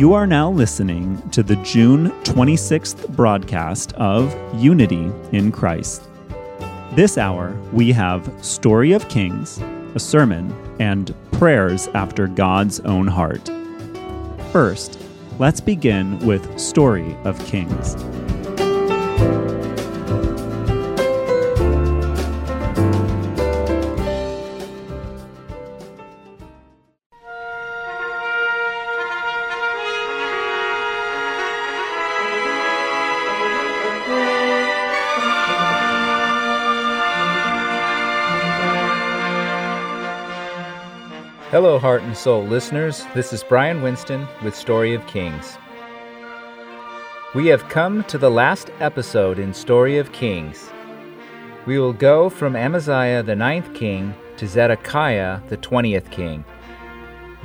You are now listening to the June 26th broadcast of Unity in Christ. This hour, we have Story of Kings, a sermon, and prayers after God's own heart. First, let's begin with Story of Kings. Heart and Soul listeners. This is Brian Winston with Story of Kings. We have come to the last episode in Story of Kings. We will go from Amaziah the ninth king to Zedekiah the twentieth king.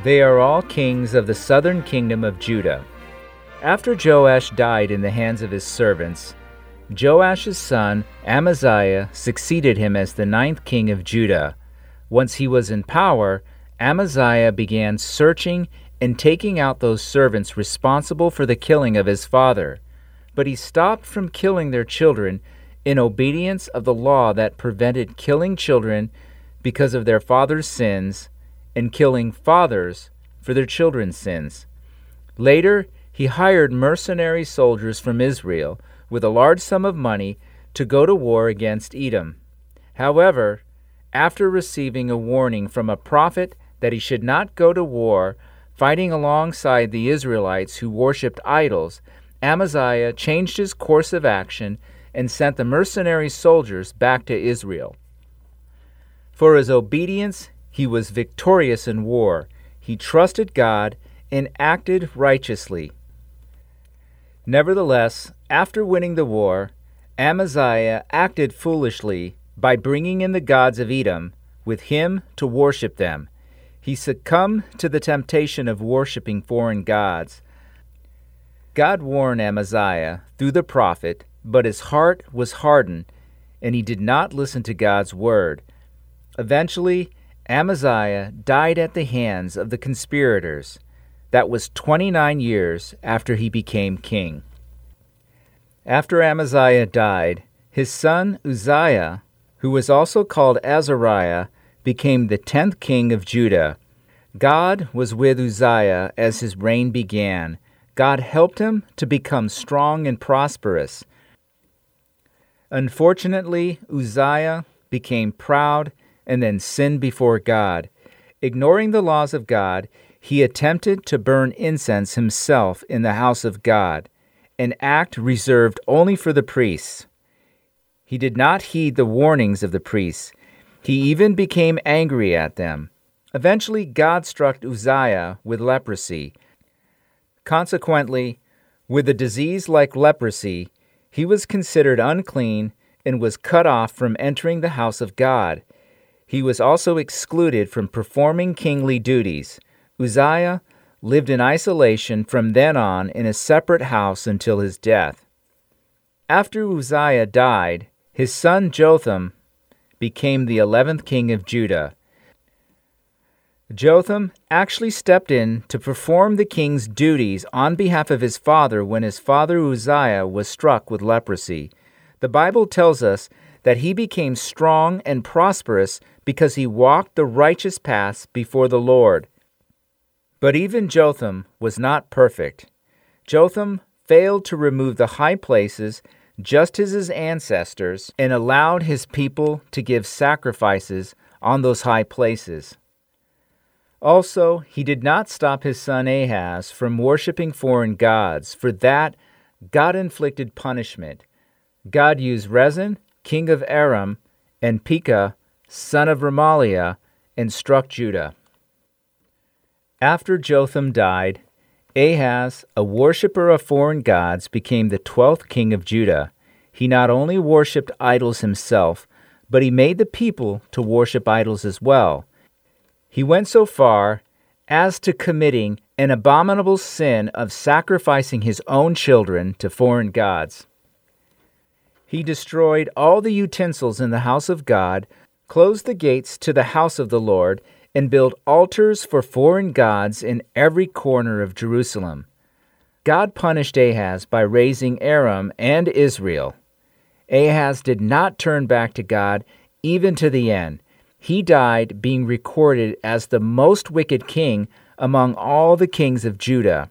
They are all kings of the southern kingdom of Judah. After Joash died in the hands of his servants, Joash's son Amaziah succeeded him as the ninth king of Judah. Once he was in power, Amaziah began searching and taking out those servants responsible for the killing of his father. But he stopped from killing their children in obedience of the law that prevented killing children because of their father's sins and killing fathers for their children's sins. Later, he hired mercenary soldiers from Israel with a large sum of money to go to war against Edom. However, after receiving a warning from a prophet that he should not go to war fighting alongside the Israelites who worshipped idols, Amaziah changed his course of action and sent the mercenary soldiers back to Israel. For his obedience, he was victorious in war. He trusted God and acted righteously. Nevertheless, after winning the war, Amaziah acted foolishly by bringing in the gods of Edom with him to worship them he succumbed to the temptation of worshiping foreign gods. God warned Amaziah through the prophet, but his heart was hardened, and he did not listen to God's word. Eventually, Amaziah died at the hands of the conspirators. That was 29 years after he became king. After Amaziah died, his son Uzziah, who was also called Azariah, became the tenth king of Judah. God was with Uzziah as his reign began. God helped him to become strong and prosperous. Unfortunately, Uzziah became proud and then sinned before God. Ignoring the laws of God, he attempted to burn incense himself in the house of God, an act reserved only for the priests. He did not heed the warnings of the priests he even became angry at them. Eventually, God struck Uzziah with leprosy. Consequently, with a disease like leprosy, he was considered unclean and was cut off from entering the house of God. He was also excluded from performing kingly duties. Uzziah lived in isolation from then on in a separate house until his death. After Uzziah died, his son Jotham became the 11th king of Judah. Jotham actually stepped in to perform the king's duties on behalf of his father when his father Uzziah was struck with leprosy. The Bible tells us that he became strong and prosperous because he walked the righteous paths before the Lord. But even Jotham was not perfect. Jotham failed to remove the high places just as his ancestors, and allowed his people to give sacrifices on those high places. Also, he did not stop his son Ahaz from worshiping foreign gods. For that, God inflicted punishment. God used Rezin, king of Aram, and Pekah, son of Remaliah, and struck Judah. After Jotham died, Ahaz, a worshipper of foreign gods, became the twelfth king of Judah. He not only worshipped idols himself, but he made the people to worship idols as well. He went so far as to committing an abominable sin of sacrificing his own children to foreign gods. He destroyed all the utensils in the house of God, closed the gates to the house of the Lord, and build altars for foreign gods in every corner of Jerusalem. God punished Ahaz by raising Aram and Israel. Ahaz did not turn back to God even to the end. He died being recorded as the most wicked king among all the kings of Judah.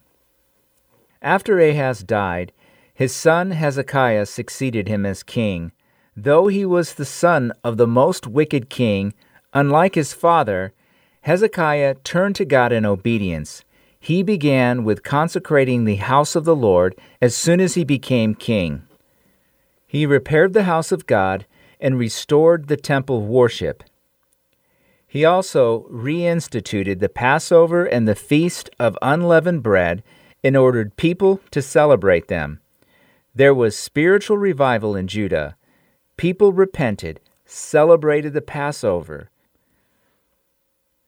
After Ahaz died, his son Hezekiah succeeded him as king. Though he was the son of the most wicked king, unlike his father, Hezekiah turned to God in obedience. He began with consecrating the house of the Lord as soon as he became king. He repaired the house of God and restored the temple worship. He also reinstituted the Passover and the Feast of Unleavened Bread and ordered people to celebrate them. There was spiritual revival in Judah. People repented, celebrated the Passover.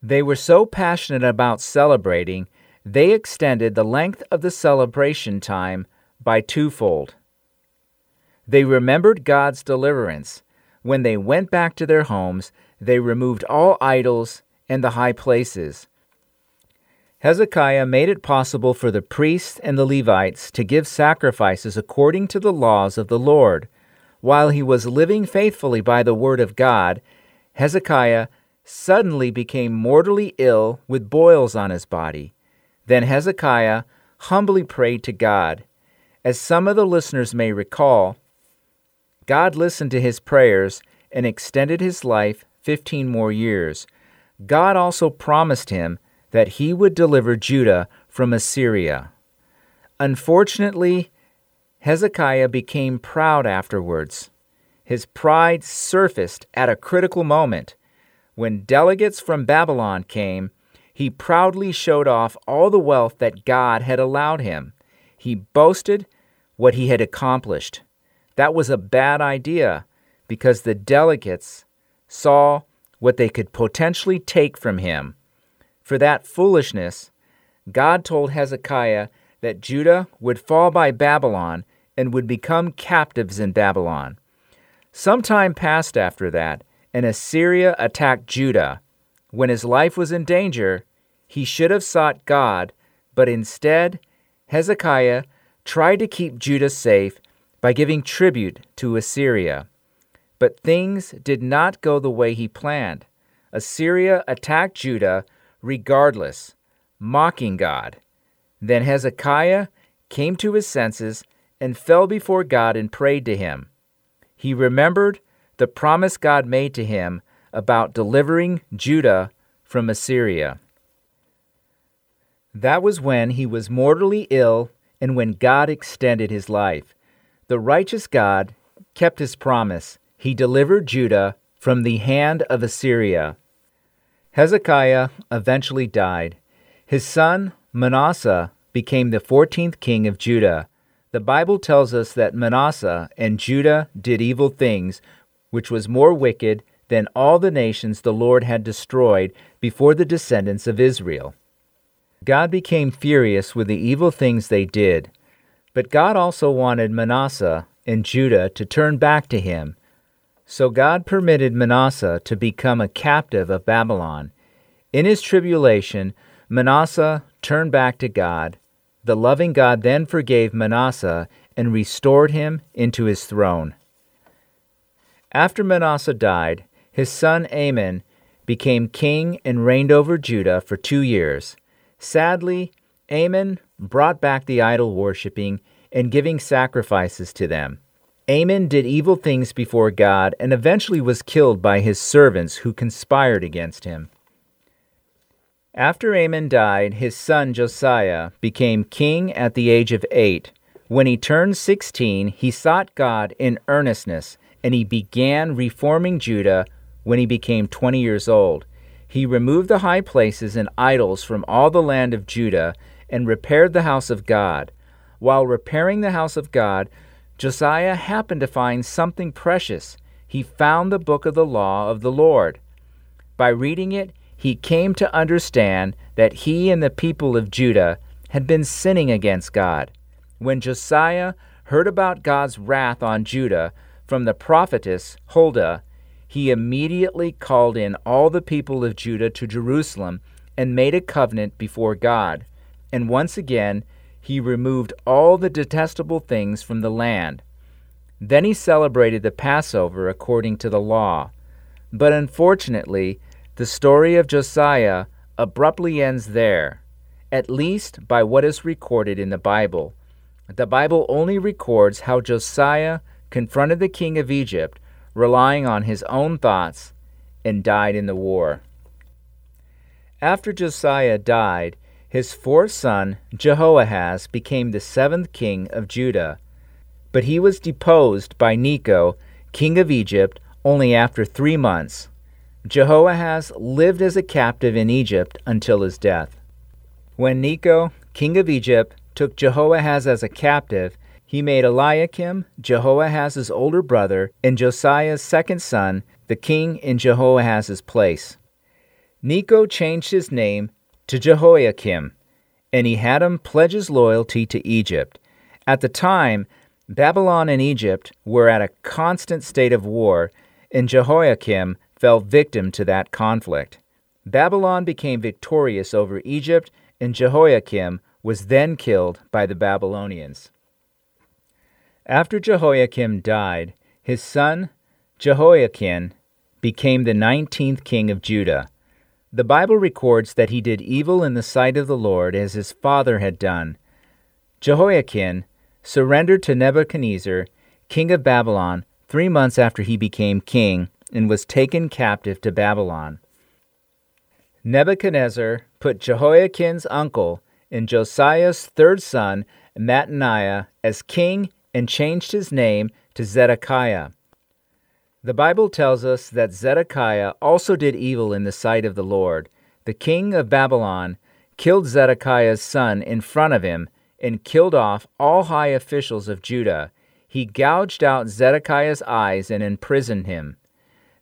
They were so passionate about celebrating they extended the length of the celebration time by twofold. They remembered God's deliverance. When they went back to their homes, they removed all idols and the high places. Hezekiah made it possible for the priests and the Levites to give sacrifices according to the laws of the Lord. While he was living faithfully by the word of God, Hezekiah suddenly became mortally ill with boils on his body. Then Hezekiah humbly prayed to God. As some of the listeners may recall, God listened to his prayers and extended his life 15 more years. God also promised him that he would deliver Judah from Assyria. Unfortunately, Hezekiah became proud afterwards. His pride surfaced at a critical moment. When delegates from Babylon came, he proudly showed off all the wealth that God had allowed him. He boasted what he had accomplished. That was a bad idea because the delegates saw what they could potentially take from him. For that foolishness, God told Hezekiah that Judah would fall by Babylon and would become captives in Babylon. Some time passed after that, and Assyria attacked Judah. When his life was in danger, he should have sought God, but instead, Hezekiah tried to keep Judah safe by giving tribute to Assyria. But things did not go the way he planned. Assyria attacked Judah regardless, mocking God. Then Hezekiah came to his senses and fell before God and prayed to him. He remembered the promise God made to him about delivering Judah from Assyria. That was when he was mortally ill and when God extended his life. The righteous God kept his promise. He delivered Judah from the hand of Assyria. Hezekiah eventually died. His son, Manasseh, became the 14th king of Judah. The Bible tells us that Manasseh and Judah did evil things, which was more wicked than all the nations the Lord had destroyed before the descendants of Israel. God became furious with the evil things they did. But God also wanted Manasseh and Judah to turn back to him. So God permitted Manasseh to become a captive of Babylon. In his tribulation, Manasseh turned back to God. The loving God then forgave Manasseh and restored him into his throne. After Manasseh died, his son Amon became king and reigned over Judah for two years. Sadly, Amon brought back the idol worshipping and giving sacrifices to them. Amon did evil things before God and eventually was killed by his servants who conspired against him. After Amon died, his son Josiah became king at the age of eight. When he turned 16, he sought God in earnestness, and he began reforming Judah when he became 20 years old. He removed the high places and idols from all the land of Judah and repaired the house of God. While repairing the house of God, Josiah happened to find something precious. He found the book of the law of the Lord. By reading it, he came to understand that he and the people of Judah had been sinning against God. When Josiah heard about God's wrath on Judah from the prophetess Huldah, he immediately called in all the people of Judah to Jerusalem and made a covenant before God. And once again, he removed all the detestable things from the land. Then he celebrated the Passover according to the law. But unfortunately, the story of Josiah abruptly ends there, at least by what is recorded in the Bible. The Bible only records how Josiah confronted the king of Egypt, relying on his own thoughts, and died in the war. After Josiah died, his fourth son, Jehoahaz, became the seventh king of Judah. But he was deposed by Necho, king of Egypt, only after three months. Jehoahaz lived as a captive in Egypt until his death. When Necho, king of Egypt, took Jehoahaz as a captive, he made Eliakim, Jehoahaz's older brother, and Josiah's second son, the king in Jehoahaz's place. Necho changed his name to Jehoiakim, and he had him pledge his loyalty to Egypt. At the time, Babylon and Egypt were at a constant state of war, and Jehoiakim fell victim to that conflict. Babylon became victorious over Egypt, and Jehoiakim was then killed by the Babylonians. After Jehoiakim died, his son Jehoiachin became the nineteenth king of Judah. The Bible records that he did evil in the sight of the Lord as his father had done. Jehoiachin surrendered to Nebuchadnezzar, king of Babylon, three months after he became king and was taken captive to Babylon. Nebuchadnezzar put Jehoiachin's uncle and Josiah's third son, Mattaniah, as king and changed his name to Zedekiah. The Bible tells us that Zedekiah also did evil in the sight of the Lord. The king of Babylon killed Zedekiah's son in front of him and killed off all high officials of Judah. He gouged out Zedekiah's eyes and imprisoned him.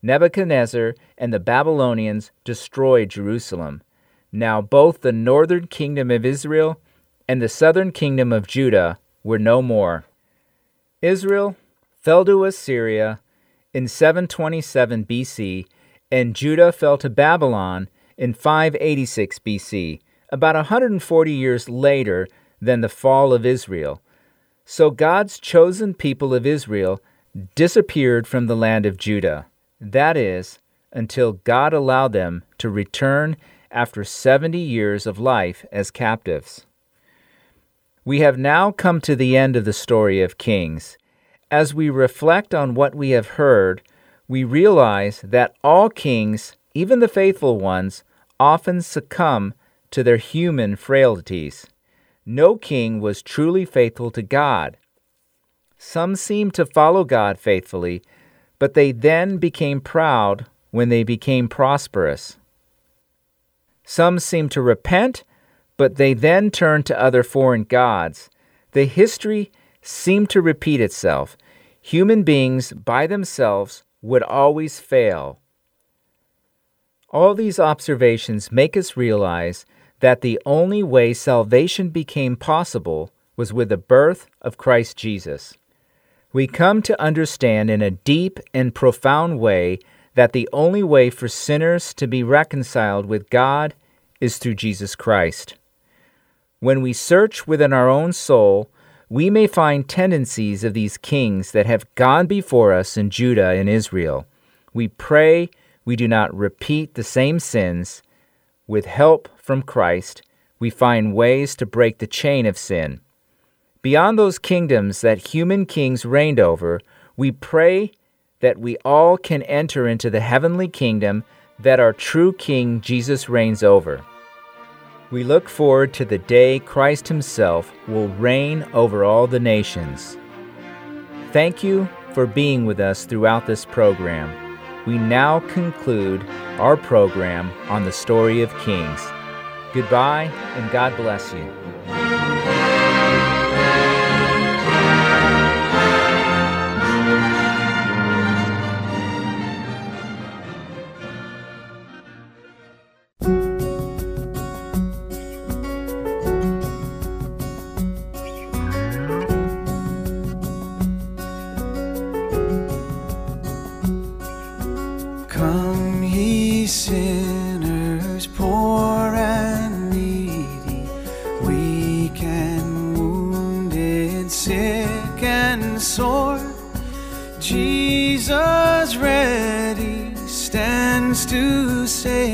Nebuchadnezzar and the Babylonians destroyed Jerusalem. Now both the northern kingdom of Israel and the southern kingdom of Judah were no more. Israel fell to Assyria in 727 BC, and Judah fell to Babylon in 586 BC, about 140 years later than the fall of Israel. So God's chosen people of Israel disappeared from the land of Judah. That is, until God allowed them to return after 70 years of life as captives. We have now come to the end of the story of Kings. As we reflect on what we have heard, we realize that all kings, even the faithful ones, often succumb to their human frailties. No king was truly faithful to God. Some seemed to follow God faithfully, but they then became proud when they became prosperous. Some seemed to repent, but they then turned to other foreign gods. The history seemed to repeat itself. Human beings by themselves would always fail. All these observations make us realize that the only way salvation became possible was with the birth of Christ Jesus. We come to understand in a deep and profound way that the only way for sinners to be reconciled with God is through Jesus Christ. When we search within our own soul, we may find tendencies of these kings that have gone before us in Judah and Israel. We pray we do not repeat the same sins. With help from Christ, we find ways to break the chain of sin. Beyond those kingdoms that human kings reigned over, we pray that we all can enter into the heavenly kingdom that our true King Jesus reigns over. We look forward to the day Christ Himself will reign over all the nations. Thank you for being with us throughout this program. We now conclude our program on the story of Kings. Goodbye and God bless you. To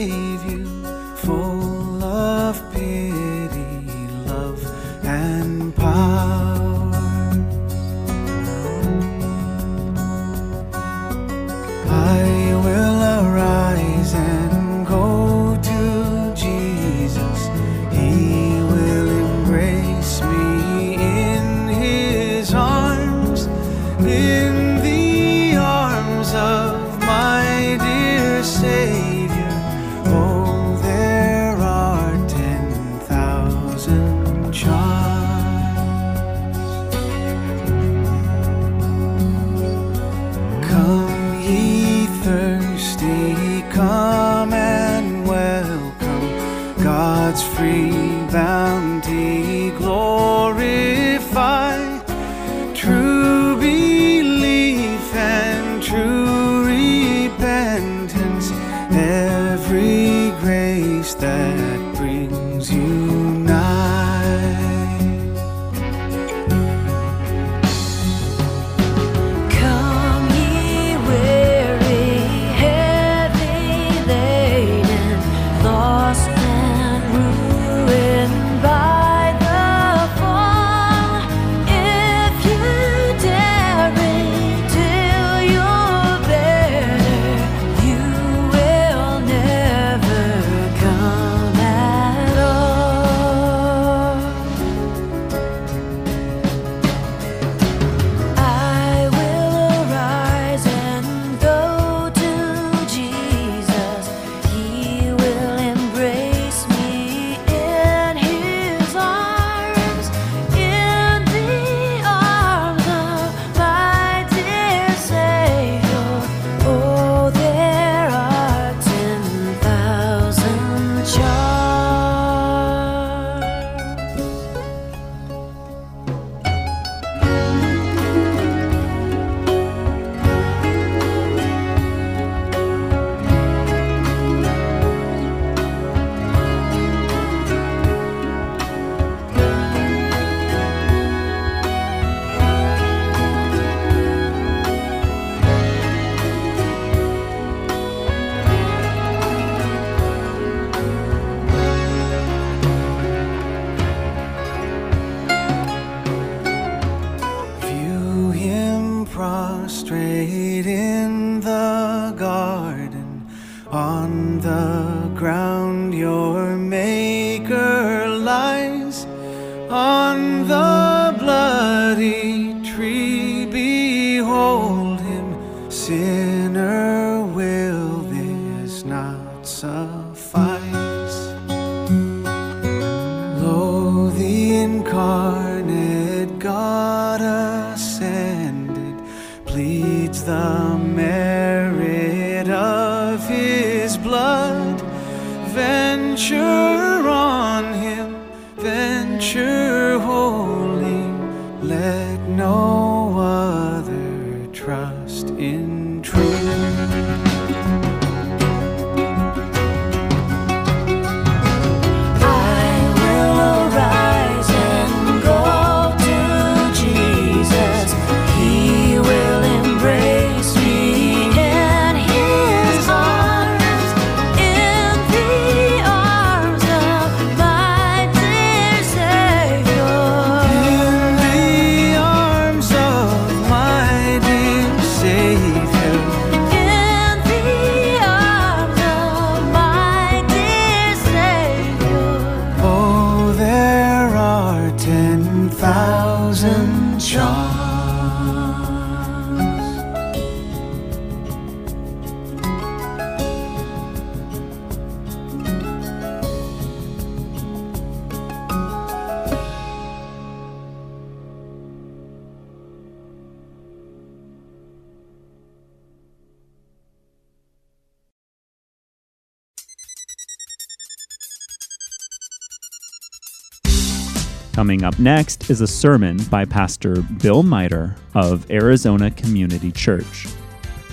Coming up next is a sermon by Pastor Bill Miter of Arizona Community Church.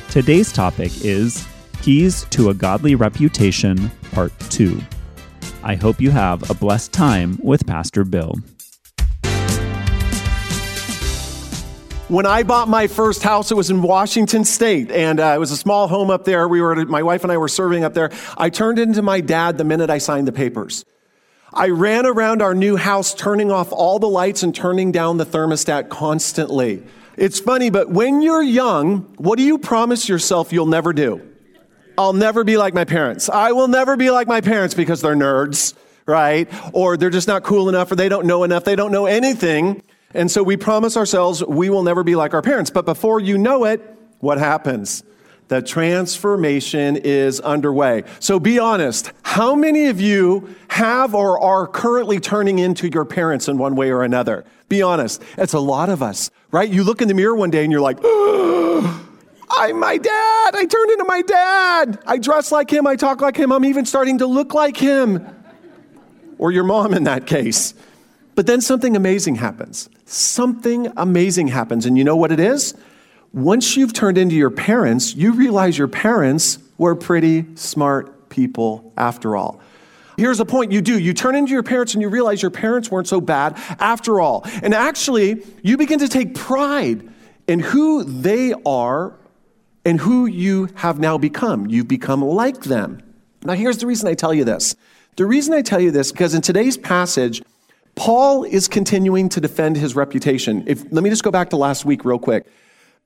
Today's topic is Keys to a Godly Reputation, Part 2. I hope you have a blessed time with Pastor Bill. When I bought my first house, it was in Washington State, and uh, it was a small home up there. We were, my wife and I were serving up there. I turned into my dad the minute I signed the papers. I ran around our new house, turning off all the lights and turning down the thermostat constantly. It's funny, but when you're young, what do you promise yourself you'll never do? I'll never be like my parents. I will never be like my parents because they're nerds, right? Or they're just not cool enough, or they don't know enough, they don't know anything. And so we promise ourselves we will never be like our parents. But before you know it, what happens? The transformation is underway. So be honest. How many of you have or are currently turning into your parents in one way or another? Be honest. It's a lot of us, right? You look in the mirror one day and you're like, oh, I'm my dad. I turned into my dad. I dress like him. I talk like him. I'm even starting to look like him. Or your mom in that case. But then something amazing happens. Something amazing happens. And you know what it is? Once you've turned into your parents, you realize your parents were pretty smart people after all. Here's a point you do you turn into your parents and you realize your parents weren't so bad after all. And actually, you begin to take pride in who they are and who you have now become. You've become like them. Now, here's the reason I tell you this. The reason I tell you this because in today's passage, Paul is continuing to defend his reputation. If, let me just go back to last week real quick.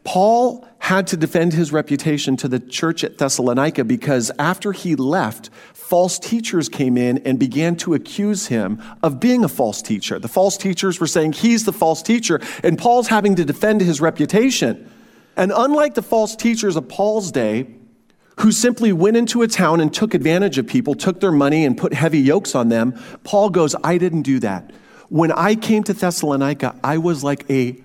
Paul had to defend his reputation to the church at Thessalonica because after he left, false teachers came in and began to accuse him of being a false teacher. The false teachers were saying he's the false teacher, and Paul's having to defend his reputation. And unlike the false teachers of Paul's day, who simply went into a town and took advantage of people, took their money, and put heavy yokes on them, Paul goes, I didn't do that. When I came to Thessalonica, I was like a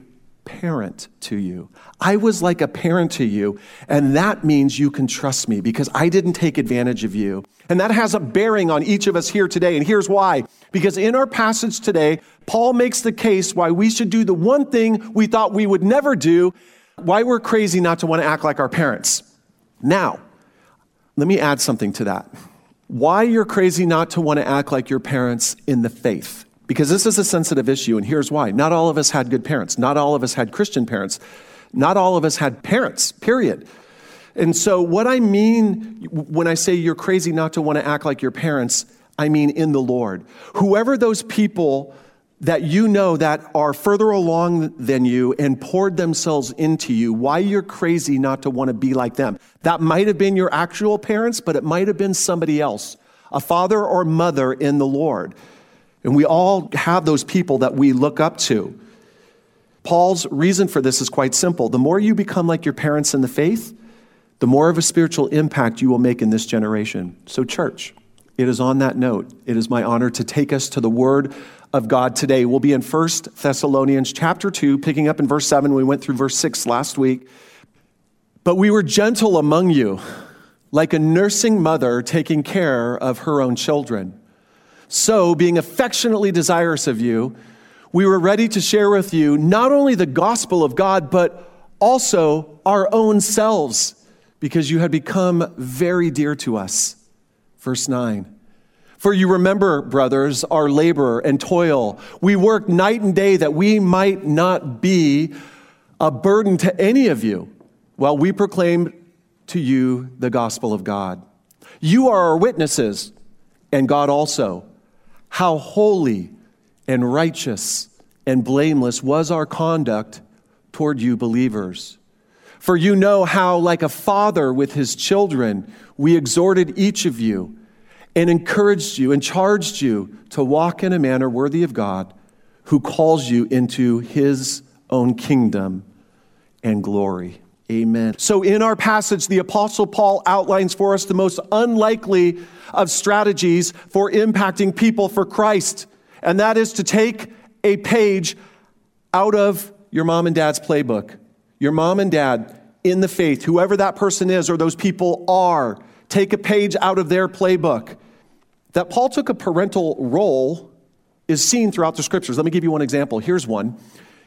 parent to you. I was like a parent to you, and that means you can trust me because I didn't take advantage of you. And that has a bearing on each of us here today, and here's why. Because in our passage today, Paul makes the case why we should do the one thing we thought we would never do, why we're crazy not to want to act like our parents. Now, let me add something to that. Why you're crazy not to want to act like your parents in the faith. Because this is a sensitive issue, and here's why. Not all of us had good parents. Not all of us had Christian parents. Not all of us had parents, period. And so, what I mean when I say you're crazy not to want to act like your parents, I mean in the Lord. Whoever those people that you know that are further along than you and poured themselves into you, why you're crazy not to want to be like them. That might have been your actual parents, but it might have been somebody else, a father or mother in the Lord. And we all have those people that we look up to. Paul's reason for this is quite simple. The more you become like your parents in the faith, the more of a spiritual impact you will make in this generation. So, church, it is on that note. It is my honor to take us to the Word of God today. We'll be in 1 Thessalonians chapter 2, picking up in verse 7. We went through verse 6 last week. But we were gentle among you, like a nursing mother taking care of her own children. So, being affectionately desirous of you, we were ready to share with you not only the gospel of God, but also our own selves, because you had become very dear to us. Verse 9. For you remember, brothers, our labor and toil. We worked night and day that we might not be a burden to any of you while we proclaimed to you the gospel of God. You are our witnesses, and God also, how holy and righteous and blameless was our conduct toward you believers. For you know how, like a father with his children, we exhorted each of you and encouraged you and charged you to walk in a manner worthy of God who calls you into his own kingdom and glory. Amen. So, in our passage, the Apostle Paul outlines for us the most unlikely of strategies for impacting people for Christ, and that is to take a page out of your mom and dad's playbook. Your mom and dad in the faith, whoever that person is or those people are, take a page out of their playbook. That Paul took a parental role is seen throughout the scriptures. Let me give you one example. Here's one.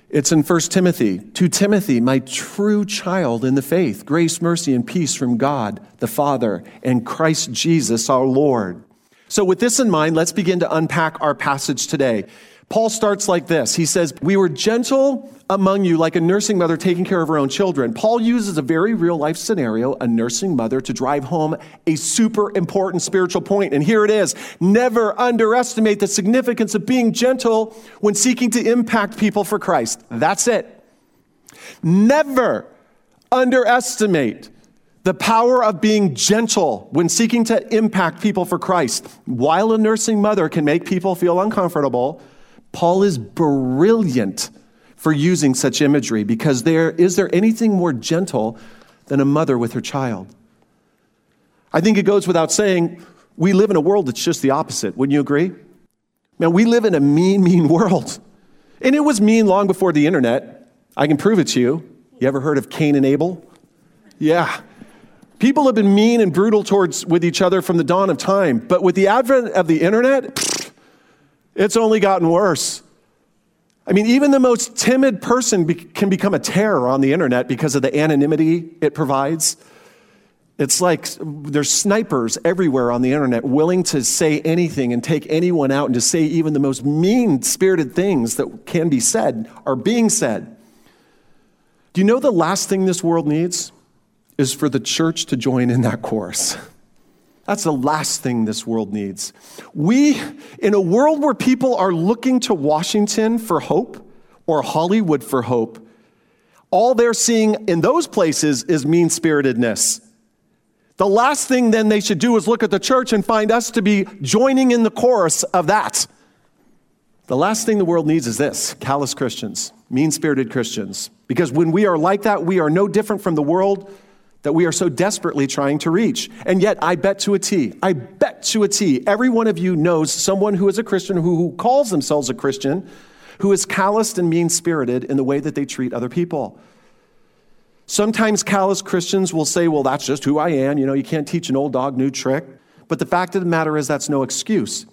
It's in 1 Timothy. To Timothy, my true child in the faith, grace, mercy, and peace from God the Father and Christ Jesus our Lord. So, with this in mind, let's begin to unpack our passage today. Paul starts like this. He says, We were gentle among you like a nursing mother taking care of her own children. Paul uses a very real life scenario, a nursing mother, to drive home a super important spiritual point. And here it is never underestimate the significance of being gentle when seeking to impact people for Christ. That's it. Never underestimate the power of being gentle when seeking to impact people for Christ. While a nursing mother can make people feel uncomfortable, Paul is brilliant for using such imagery because there is there anything more gentle than a mother with her child? I think it goes without saying we live in a world that's just the opposite. Wouldn't you agree? Man, we live in a mean, mean world. And it was mean long before the internet. I can prove it to you. You ever heard of Cain and Abel? Yeah. People have been mean and brutal towards with each other from the dawn of time, but with the advent of the internet, it's only gotten worse. I mean, even the most timid person be- can become a terror on the internet because of the anonymity it provides. It's like there's snipers everywhere on the internet willing to say anything and take anyone out and to say even the most mean spirited things that can be said are being said. Do you know the last thing this world needs is for the church to join in that chorus? That's the last thing this world needs. We, in a world where people are looking to Washington for hope or Hollywood for hope, all they're seeing in those places is mean spiritedness. The last thing then they should do is look at the church and find us to be joining in the chorus of that. The last thing the world needs is this callous Christians, mean spirited Christians. Because when we are like that, we are no different from the world that we are so desperately trying to reach. And yet, I bet to a T, I bet to a T, every one of you knows someone who is a Christian, who, calls themselves a Christian, who is calloused and mean spirited in the way that they treat other people. Sometimes callous Christians will say, well, that's just who I am. You know, you can't teach an old dog new trick. But the fact of the matter is, that's no excuse.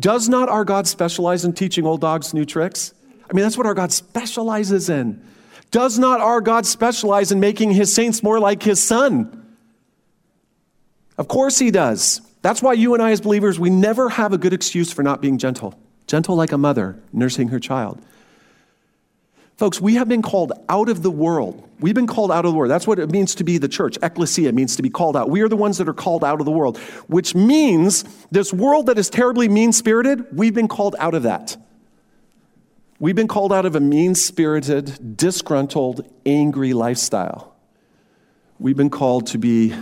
Does not our God specialize in teaching old dogs new tricks? I mean, that's what our God specializes in. Does not our God specialize in making his saints more like his son? Of course he does. That's why you and I, as believers, we never have a good excuse for not being gentle. Gentle like a mother nursing her child. Folks, we have been called out of the world. We've been called out of the world. That's what it means to be the church. Ecclesia means to be called out. We are the ones that are called out of the world, which means this world that is terribly mean spirited, we've been called out of that. We've been called out of a mean spirited, disgruntled, angry lifestyle. We've been called to be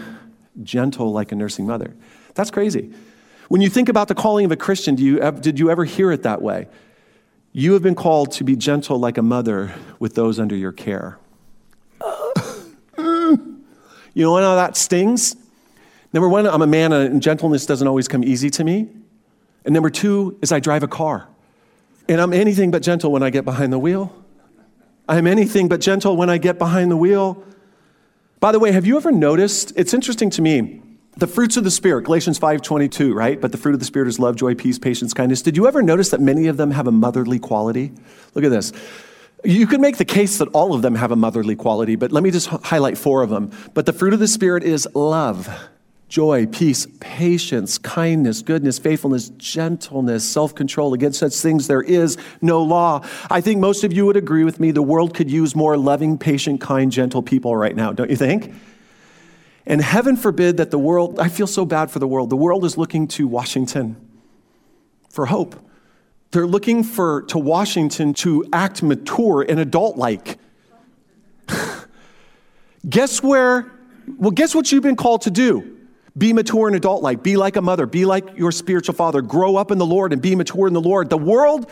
gentle like a nursing mother. That's crazy. When you think about the calling of a Christian, do you, did you ever hear it that way? You have been called to be gentle like a mother with those under your care. you know how that stings? Number one, I'm a man and gentleness doesn't always come easy to me. And number two is I drive a car. And I'm anything but gentle when I get behind the wheel. I'm anything but gentle when I get behind the wheel. By the way, have you ever noticed? It's interesting to me. The fruits of the Spirit, Galatians 5:22, right? But the fruit of the Spirit is love, joy, peace, patience, kindness. Did you ever notice that many of them have a motherly quality? Look at this. You could make the case that all of them have a motherly quality, but let me just highlight four of them. But the fruit of the Spirit is love, joy, peace, patience, kindness, goodness, faithfulness, gentleness, self control. Against such things, there is no law. I think most of you would agree with me. The world could use more loving, patient, kind, gentle people right now, don't you think? And heaven forbid that the world, I feel so bad for the world. The world is looking to Washington for hope. They're looking for to Washington to act mature and adult like. guess where? Well, guess what you've been called to do? Be mature and adult like. Be like a mother. Be like your spiritual father. Grow up in the Lord and be mature in the Lord. The world,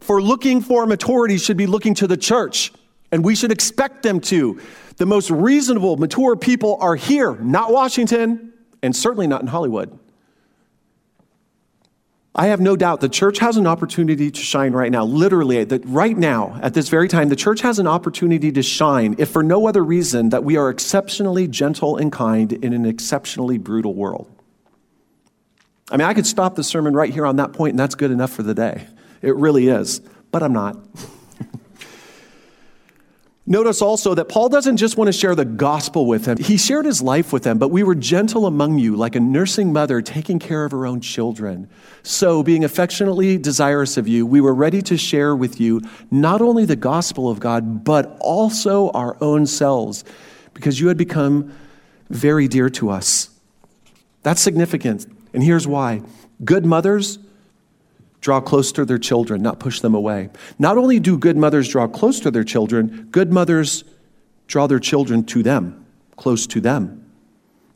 for looking for maturity, should be looking to the church, and we should expect them to. The most reasonable, mature people are here, not Washington, and certainly not in Hollywood. I have no doubt the church has an opportunity to shine right now. Literally, that right now, at this very time, the church has an opportunity to shine, if for no other reason that we are exceptionally gentle and kind in an exceptionally brutal world. I mean, I could stop the sermon right here on that point, and that's good enough for the day. It really is, but I'm not. Notice also that Paul doesn't just want to share the gospel with them. He shared his life with them, but we were gentle among you, like a nursing mother taking care of her own children. So, being affectionately desirous of you, we were ready to share with you not only the gospel of God, but also our own selves, because you had become very dear to us. That's significant. And here's why good mothers draw close to their children, not push them away. Not only do good mothers draw close to their children, good mothers draw their children to them, close to them.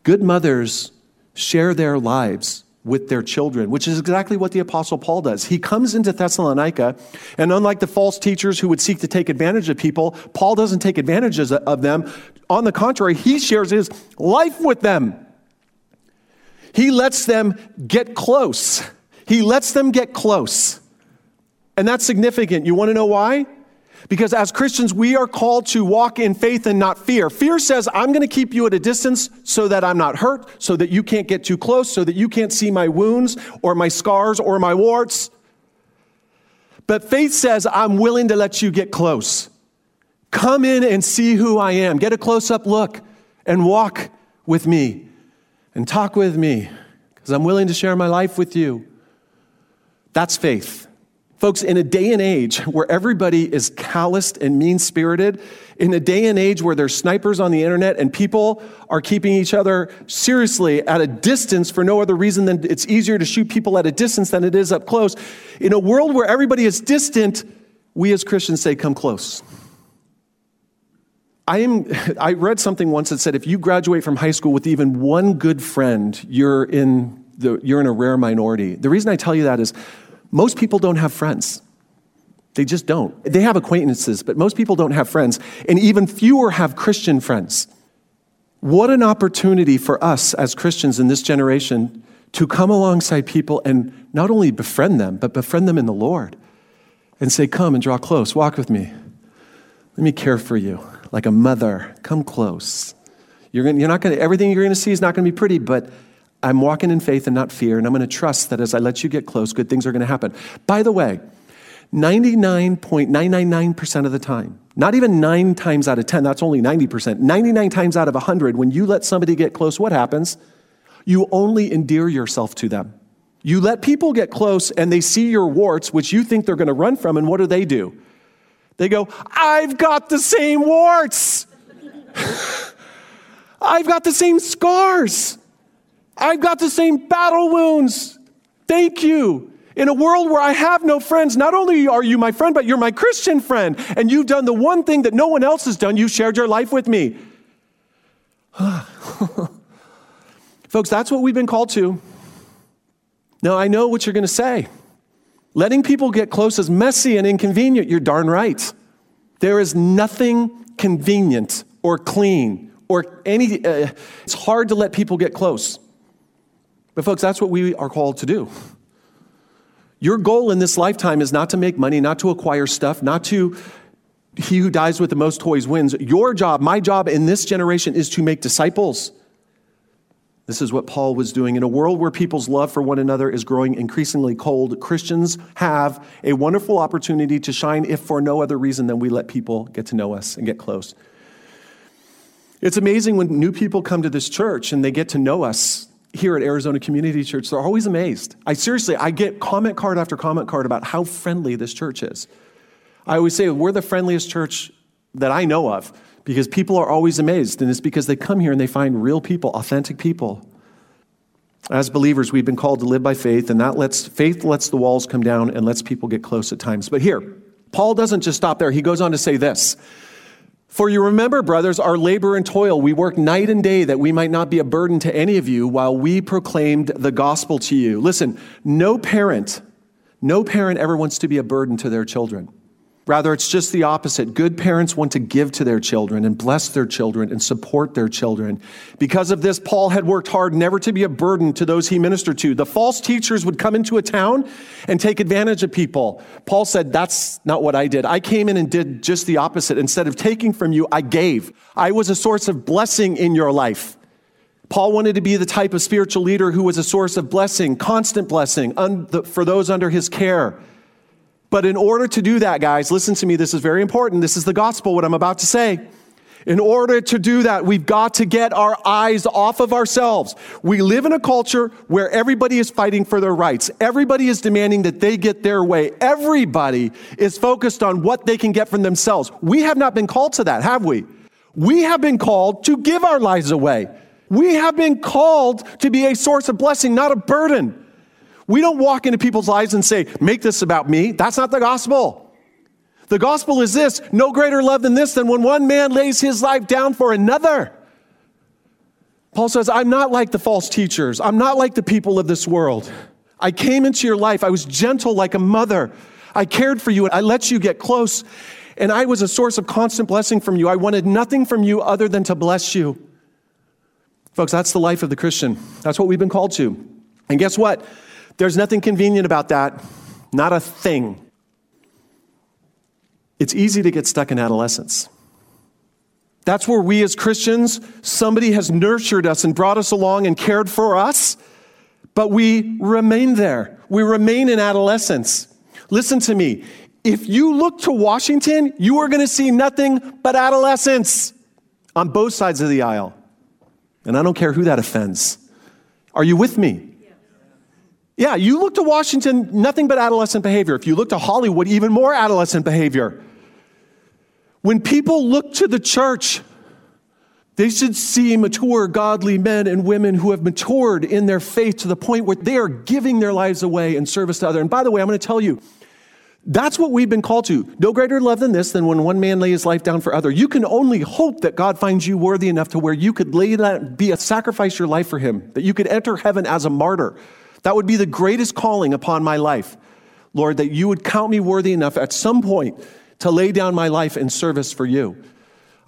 Good mothers share their lives with their children, which is exactly what the Apostle Paul does. He comes into Thessalonica, and unlike the false teachers who would seek to take advantage of people, Paul doesn't take advantage of them. On the contrary, he shares his life with them. He lets them get close. He lets them get close. And that's significant. You want to know why? Because as Christians, we are called to walk in faith and not fear. Fear says, I'm going to keep you at a distance so that I'm not hurt, so that you can't get too close, so that you can't see my wounds or my scars or my warts. But faith says, I'm willing to let you get close. Come in and see who I am. Get a close up look and walk with me and talk with me because I'm willing to share my life with you. That's faith. Folks, in a day and age where everybody is calloused and mean spirited, in a day and age where there's snipers on the internet and people are keeping each other seriously at a distance for no other reason than it's easier to shoot people at a distance than it is up close, in a world where everybody is distant, we as Christians say, come close. I, am, I read something once that said if you graduate from high school with even one good friend, you're in, the, you're in a rare minority. The reason I tell you that is most people don't have friends. They just don't. They have acquaintances, but most people don't have friends, and even fewer have Christian friends. What an opportunity for us as Christians in this generation to come alongside people and not only befriend them, but befriend them in the Lord and say, Come and draw close, walk with me. Let me care for you like a mother. Come close. You're, gonna, you're not going to, everything you're going to see is not going to be pretty, but I'm walking in faith and not fear, and I'm going to trust that as I let you get close, good things are going to happen. By the way, 99.999% of the time, not even nine times out of 10, that's only 90%, 99 times out of 100, when you let somebody get close, what happens? You only endear yourself to them. You let people get close and they see your warts, which you think they're going to run from, and what do they do? They go, I've got the same warts. I've got the same scars. I've got the same battle wounds. Thank you. In a world where I have no friends, not only are you my friend, but you're my Christian friend. And you've done the one thing that no one else has done. You shared your life with me. Folks, that's what we've been called to. Now, I know what you're going to say. Letting people get close is messy and inconvenient. You're darn right. There is nothing convenient or clean or any, uh, it's hard to let people get close. But, folks, that's what we are called to do. Your goal in this lifetime is not to make money, not to acquire stuff, not to he who dies with the most toys wins. Your job, my job in this generation is to make disciples. This is what Paul was doing. In a world where people's love for one another is growing increasingly cold, Christians have a wonderful opportunity to shine, if for no other reason than we let people get to know us and get close. It's amazing when new people come to this church and they get to know us here at Arizona Community Church, they're always amazed. I seriously, I get comment card after comment card about how friendly this church is. I always say we're the friendliest church that I know of because people are always amazed, and it's because they come here and they find real people, authentic people. As believers, we've been called to live by faith, and that lets faith lets the walls come down and lets people get close at times. But here, Paul doesn't just stop there. He goes on to say this. For you remember, brothers, our labor and toil. We work night and day that we might not be a burden to any of you while we proclaimed the gospel to you. Listen, no parent, no parent ever wants to be a burden to their children. Rather, it's just the opposite. Good parents want to give to their children and bless their children and support their children. Because of this, Paul had worked hard never to be a burden to those he ministered to. The false teachers would come into a town and take advantage of people. Paul said, That's not what I did. I came in and did just the opposite. Instead of taking from you, I gave. I was a source of blessing in your life. Paul wanted to be the type of spiritual leader who was a source of blessing, constant blessing for those under his care. But in order to do that, guys, listen to me, this is very important. This is the gospel, what I'm about to say. In order to do that, we've got to get our eyes off of ourselves. We live in a culture where everybody is fighting for their rights. Everybody is demanding that they get their way. Everybody is focused on what they can get from themselves. We have not been called to that, have we? We have been called to give our lives away. We have been called to be a source of blessing, not a burden. We don't walk into people's lives and say, make this about me. That's not the gospel. The gospel is this no greater love than this than when one man lays his life down for another. Paul says, I'm not like the false teachers. I'm not like the people of this world. I came into your life. I was gentle like a mother. I cared for you and I let you get close. And I was a source of constant blessing from you. I wanted nothing from you other than to bless you. Folks, that's the life of the Christian. That's what we've been called to. And guess what? There's nothing convenient about that. Not a thing. It's easy to get stuck in adolescence. That's where we as Christians, somebody has nurtured us and brought us along and cared for us, but we remain there. We remain in adolescence. Listen to me. If you look to Washington, you are going to see nothing but adolescence on both sides of the aisle. And I don't care who that offends. Are you with me? Yeah, you look to Washington, nothing but adolescent behavior. If you look to Hollywood, even more adolescent behavior. When people look to the church, they should see mature, godly men and women who have matured in their faith to the point where they are giving their lives away in service to others. And by the way, I'm going to tell you, that's what we've been called to. No greater love than this than when one man lay his life down for other. You can only hope that God finds you worthy enough to where you could lay that, be a sacrifice your life for him, that you could enter heaven as a martyr. That would be the greatest calling upon my life. Lord, that you would count me worthy enough at some point to lay down my life in service for you.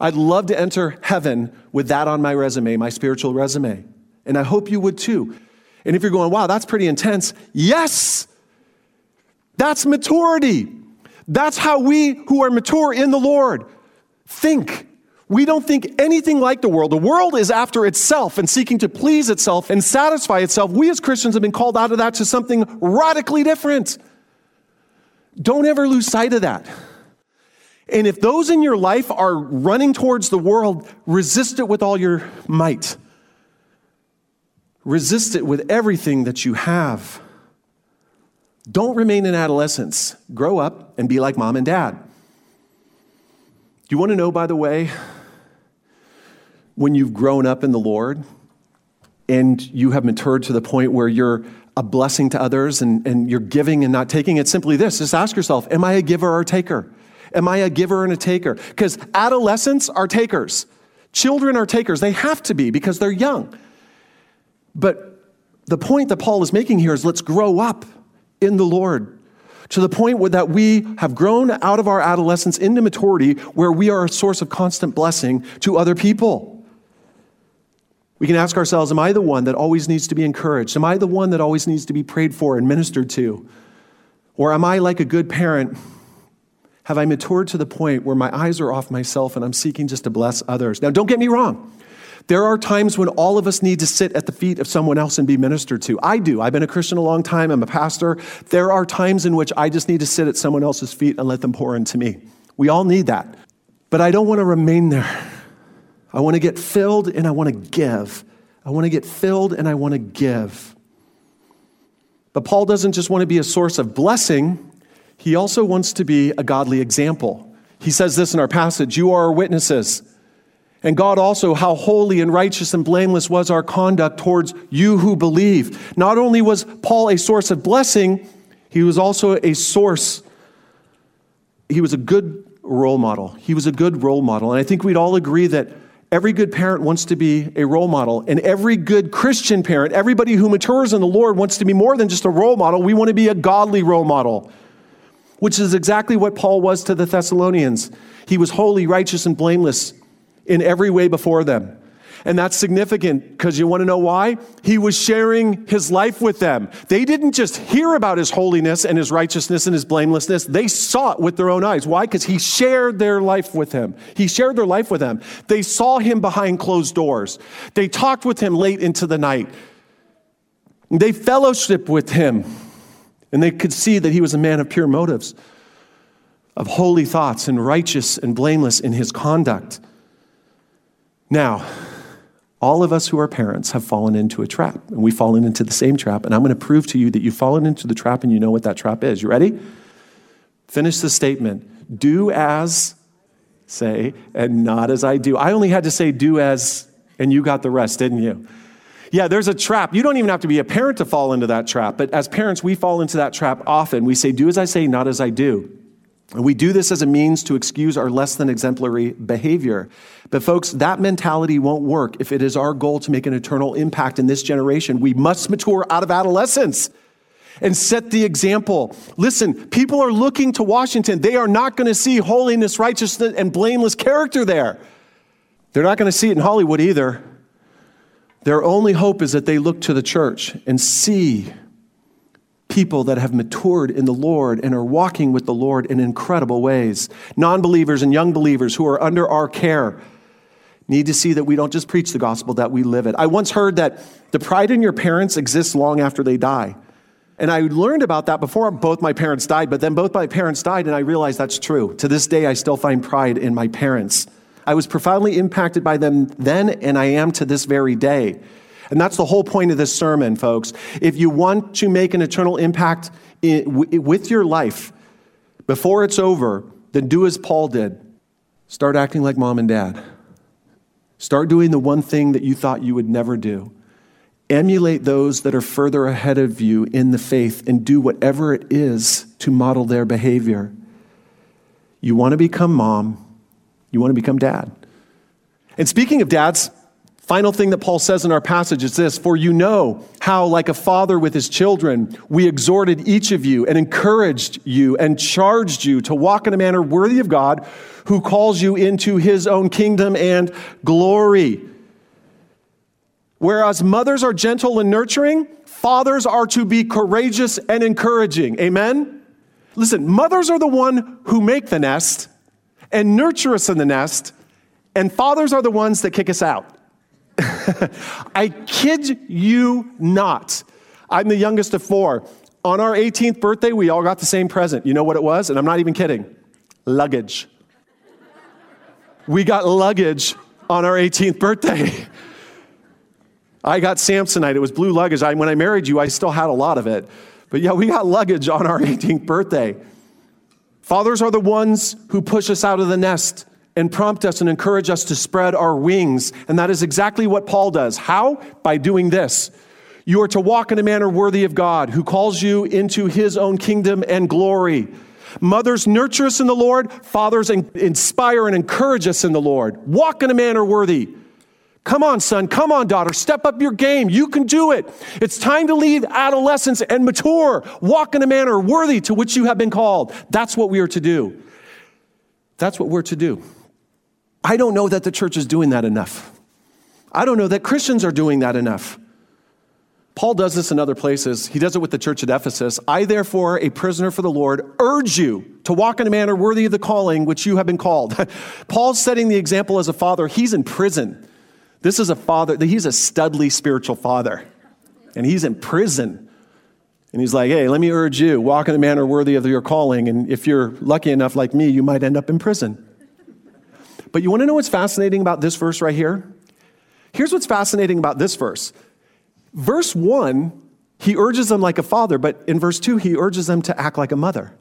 I'd love to enter heaven with that on my resume, my spiritual resume. And I hope you would too. And if you're going, wow, that's pretty intense, yes, that's maturity. That's how we who are mature in the Lord think. We don't think anything like the world. The world is after itself and seeking to please itself and satisfy itself. We as Christians have been called out of that to something radically different. Don't ever lose sight of that. And if those in your life are running towards the world, resist it with all your might. Resist it with everything that you have. Don't remain in adolescence. Grow up and be like mom and dad. Do you want to know, by the way, when you've grown up in the Lord and you have matured to the point where you're a blessing to others and, and you're giving and not taking? It's simply this just ask yourself, am I a giver or a taker? Am I a giver and a taker? Because adolescents are takers. Children are takers. They have to be because they're young. But the point that Paul is making here is let's grow up in the Lord to the point where that we have grown out of our adolescence into maturity where we are a source of constant blessing to other people. We can ask ourselves, am I the one that always needs to be encouraged? Am I the one that always needs to be prayed for and ministered to? Or am I like a good parent? Have I matured to the point where my eyes are off myself and I'm seeking just to bless others? Now, don't get me wrong. There are times when all of us need to sit at the feet of someone else and be ministered to. I do. I've been a Christian a long time. I'm a pastor. There are times in which I just need to sit at someone else's feet and let them pour into me. We all need that. But I don't want to remain there. I want to get filled and I want to give. I want to get filled and I want to give. But Paul doesn't just want to be a source of blessing, he also wants to be a godly example. He says this in our passage You are our witnesses. And God also, how holy and righteous and blameless was our conduct towards you who believe. Not only was Paul a source of blessing, he was also a source, he was a good role model. He was a good role model. And I think we'd all agree that every good parent wants to be a role model. And every good Christian parent, everybody who matures in the Lord, wants to be more than just a role model. We want to be a godly role model, which is exactly what Paul was to the Thessalonians. He was holy, righteous, and blameless in every way before them. And that's significant because you want to know why? He was sharing his life with them. They didn't just hear about his holiness and his righteousness and his blamelessness, they saw it with their own eyes. Why? Because he shared their life with him. He shared their life with them. They saw him behind closed doors, they talked with him late into the night, they fellowshiped with him, and they could see that he was a man of pure motives. of holy thoughts and righteous and blameless in his conduct. Now, all of us who are parents have fallen into a trap, and we've fallen into the same trap. And I'm going to prove to you that you've fallen into the trap and you know what that trap is. You ready? Finish the statement. Do as, say, and not as I do. I only had to say do as, and you got the rest, didn't you? Yeah, there's a trap. You don't even have to be a parent to fall into that trap. But as parents, we fall into that trap often. We say, do as I say, not as I do. And we do this as a means to excuse our less than exemplary behavior. But, folks, that mentality won't work if it is our goal to make an eternal impact in this generation. We must mature out of adolescence and set the example. Listen, people are looking to Washington. They are not going to see holiness, righteousness, and blameless character there. They're not going to see it in Hollywood either. Their only hope is that they look to the church and see people that have matured in the Lord and are walking with the Lord in incredible ways. Non believers and young believers who are under our care need to see that we don't just preach the gospel, that we live it. I once heard that the pride in your parents exists long after they die. And I learned about that before both my parents died, but then both my parents died, and I realized that's true. To this day, I still find pride in my parents. I was profoundly impacted by them then, and I am to this very day. And that's the whole point of this sermon, folks. If you want to make an eternal impact with your life before it's over, then do as Paul did start acting like mom and dad. Start doing the one thing that you thought you would never do. Emulate those that are further ahead of you in the faith and do whatever it is to model their behavior. You want to become mom, you want to become dad. And speaking of dads, Final thing that Paul says in our passage is this For you know how, like a father with his children, we exhorted each of you and encouraged you and charged you to walk in a manner worthy of God who calls you into his own kingdom and glory. Whereas mothers are gentle and nurturing, fathers are to be courageous and encouraging. Amen? Listen, mothers are the one who make the nest and nurture us in the nest, and fathers are the ones that kick us out. I kid you not. I'm the youngest of four. On our 18th birthday, we all got the same present. You know what it was? And I'm not even kidding luggage. We got luggage on our 18th birthday. I got Samsonite. It was blue luggage. I, when I married you, I still had a lot of it. But yeah, we got luggage on our 18th birthday. Fathers are the ones who push us out of the nest and prompt us and encourage us to spread our wings. And that is exactly what Paul does. How? By doing this. You are to walk in a manner worthy of God, who calls you into his own kingdom and glory. Mothers nurture us in the Lord, fathers inspire and encourage us in the Lord. Walk in a manner worthy. Come on, son. Come on, daughter. Step up your game. You can do it. It's time to leave adolescence and mature. Walk in a manner worthy to which you have been called. That's what we are to do. That's what we're to do. I don't know that the church is doing that enough. I don't know that Christians are doing that enough. Paul does this in other places. He does it with the church at Ephesus. I, therefore, a prisoner for the Lord, urge you to walk in a manner worthy of the calling which you have been called. Paul's setting the example as a father. He's in prison. This is a father, he's a studly spiritual father, and he's in prison. And he's like, hey, let me urge you, walk in a manner worthy of your calling. And if you're lucky enough like me, you might end up in prison. But you want to know what's fascinating about this verse right here? Here's what's fascinating about this verse. Verse 1, he urges them like a father, but in verse 2, he urges them to act like a mother.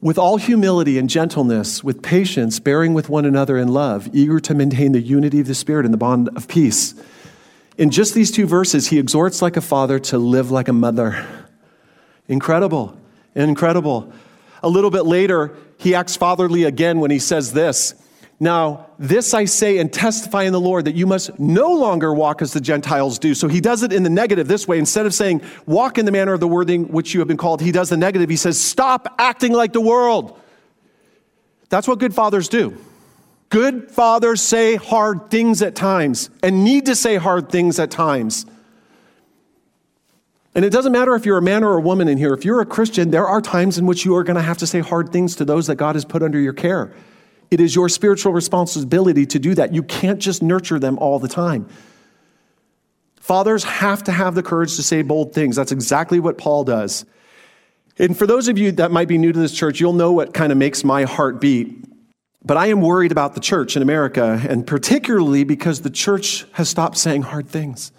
With all humility and gentleness, with patience, bearing with one another in love, eager to maintain the unity of the Spirit and the bond of peace. In just these two verses, he exhorts like a father to live like a mother. Incredible, incredible. A little bit later, he acts fatherly again when he says this now, this I say and testify in the Lord that you must no longer walk as the Gentiles do. So he does it in the negative this way. Instead of saying, walk in the manner of the wording which you have been called, he does the negative. He says, stop acting like the world. That's what good fathers do. Good fathers say hard things at times and need to say hard things at times. And it doesn't matter if you're a man or a woman in here. If you're a Christian, there are times in which you are going to have to say hard things to those that God has put under your care. It is your spiritual responsibility to do that. You can't just nurture them all the time. Fathers have to have the courage to say bold things. That's exactly what Paul does. And for those of you that might be new to this church, you'll know what kind of makes my heart beat. But I am worried about the church in America, and particularly because the church has stopped saying hard things.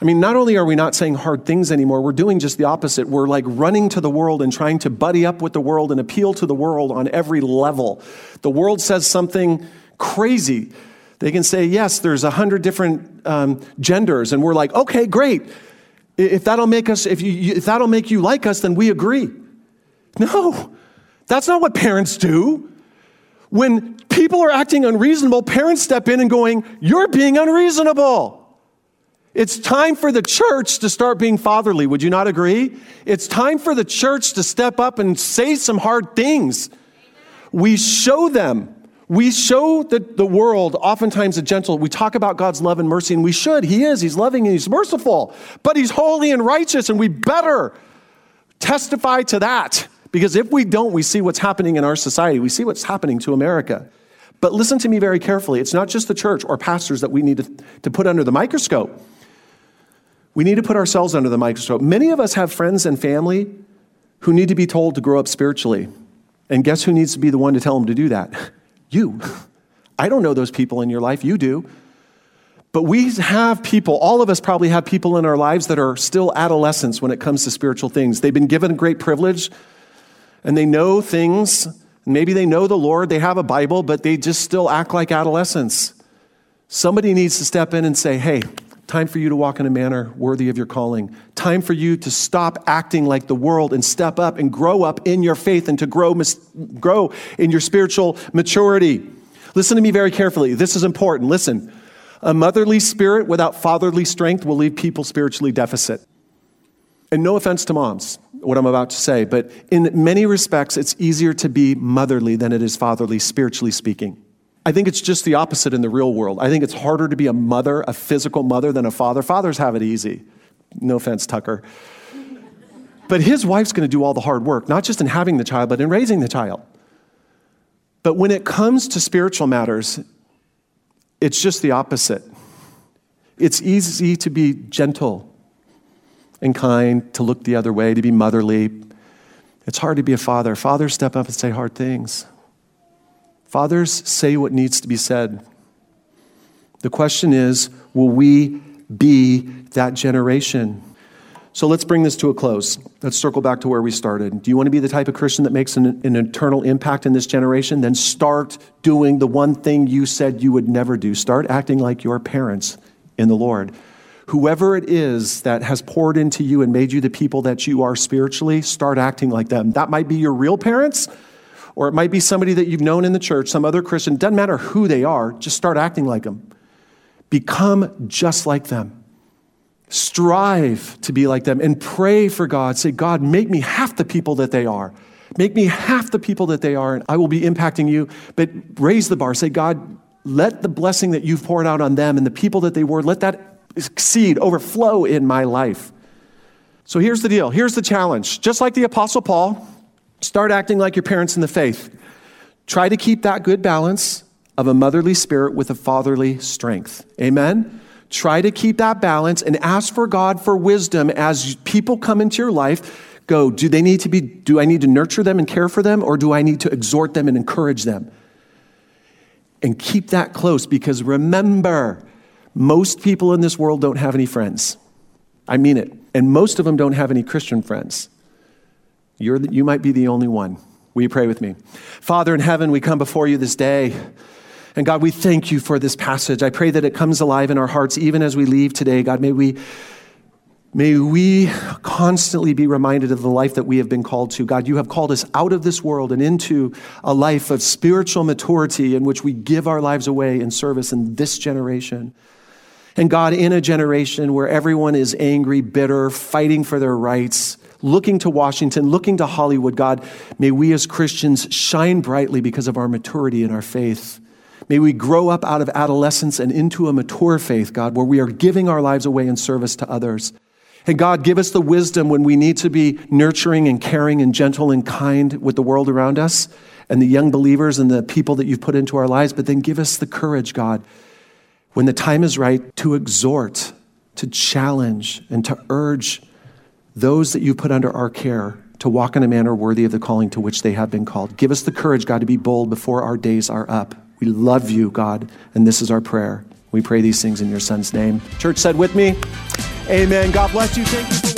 I mean, not only are we not saying hard things anymore, we're doing just the opposite. We're like running to the world and trying to buddy up with the world and appeal to the world on every level. The world says something crazy. They can say, yes, there's a hundred different um, genders, and we're like, okay, great. If that'll make us, if, you, if that'll make you like us, then we agree. No, that's not what parents do. When people are acting unreasonable, parents step in and going, You're being unreasonable. It's time for the church to start being fatherly. Would you not agree? It's time for the church to step up and say some hard things. We show them. We show the, the world oftentimes a gentle. We talk about God's love and mercy, and we should. He is. He's loving and He's merciful, but He's holy and righteous, and we better testify to that. Because if we don't, we see what's happening in our society. We see what's happening to America. But listen to me very carefully. It's not just the church or pastors that we need to, to put under the microscope. We need to put ourselves under the microscope. Many of us have friends and family who need to be told to grow up spiritually. And guess who needs to be the one to tell them to do that? You. I don't know those people in your life, you do. But we have people, all of us probably have people in our lives that are still adolescents when it comes to spiritual things. They've been given great privilege and they know things. Maybe they know the Lord, they have a Bible, but they just still act like adolescents. Somebody needs to step in and say, hey, time for you to walk in a manner worthy of your calling. Time for you to stop acting like the world and step up and grow up in your faith and to grow, grow in your spiritual maturity. Listen to me very carefully. This is important. Listen. A motherly spirit without fatherly strength will leave people spiritually deficit. And no offense to moms, what I'm about to say, but in many respects, it's easier to be motherly than it is fatherly, spiritually speaking. I think it's just the opposite in the real world. I think it's harder to be a mother, a physical mother, than a father. Fathers have it easy. No offense, Tucker. But his wife's going to do all the hard work, not just in having the child, but in raising the child. But when it comes to spiritual matters, it's just the opposite. It's easy to be gentle and kind, to look the other way, to be motherly. It's hard to be a father. Fathers step up and say hard things. Fathers say what needs to be said. The question is will we be that generation? So let's bring this to a close. Let's circle back to where we started. Do you want to be the type of Christian that makes an, an, eternal impact in this generation? Then start doing the one thing you said you would never do. Start acting like your parents in the Lord. Whoever it is that has poured into you and made you the people that you are spiritually, start acting like them. That might be your real parents, or it might be somebody that you've known in the church, some other Christian. Doesn't matter who they are, just start acting like them. Become just like them. Strive to be like them and pray for God. Say, God, make me half the people that they are. Make me half the people that they are, and I will be impacting you. But raise the bar. Say, God, let the blessing that you've poured out on them and the people that they were, let that exceed, overflow in my life. So here's the deal. Here's the challenge. Just like the Apostle Paul, start acting like your parents in the faith. Try to keep that good balance of a motherly spirit with a fatherly strength. Amen? Try to keep that balance and ask for God for wisdom as people come into your life. Go, do they need to be, do I need to nurture them and care for them, or do I need to exhort them and encourage them? And keep that close because remember, most people in this world don't have any friends. I mean it. And most of them don't have any Christian friends. You're the, you might be the only one. Will you pray with me? Father in heaven, we come before you this day. And God, we thank you for this passage. I pray that it comes alive in our hearts even as we leave today. God, may we May we constantly be reminded of the life that we have been called to. God, you have called us out of this world and into a life of spiritual maturity in which we give our lives away in service in this generation. And God, in a generation where everyone is angry, bitter, fighting for their rights, looking to Washington, looking to Hollywood, God, may we as Christians shine brightly because of our maturity in our faith. May we grow up out of adolescence and into a mature faith, God, where we are giving our lives away in service to others. And God, give us the wisdom when we need to be nurturing and caring and gentle and kind with the world around us and the young believers and the people that you've put into our lives. But then give us the courage, God, when the time is right, to exhort, to challenge, and to urge those that you put under our care to walk in a manner worthy of the calling to which they have been called. Give us the courage, God, to be bold before our days are up. We love you, God, and this is our prayer. We pray these things in your son's name. Church said with me, Amen. God bless you. Thank you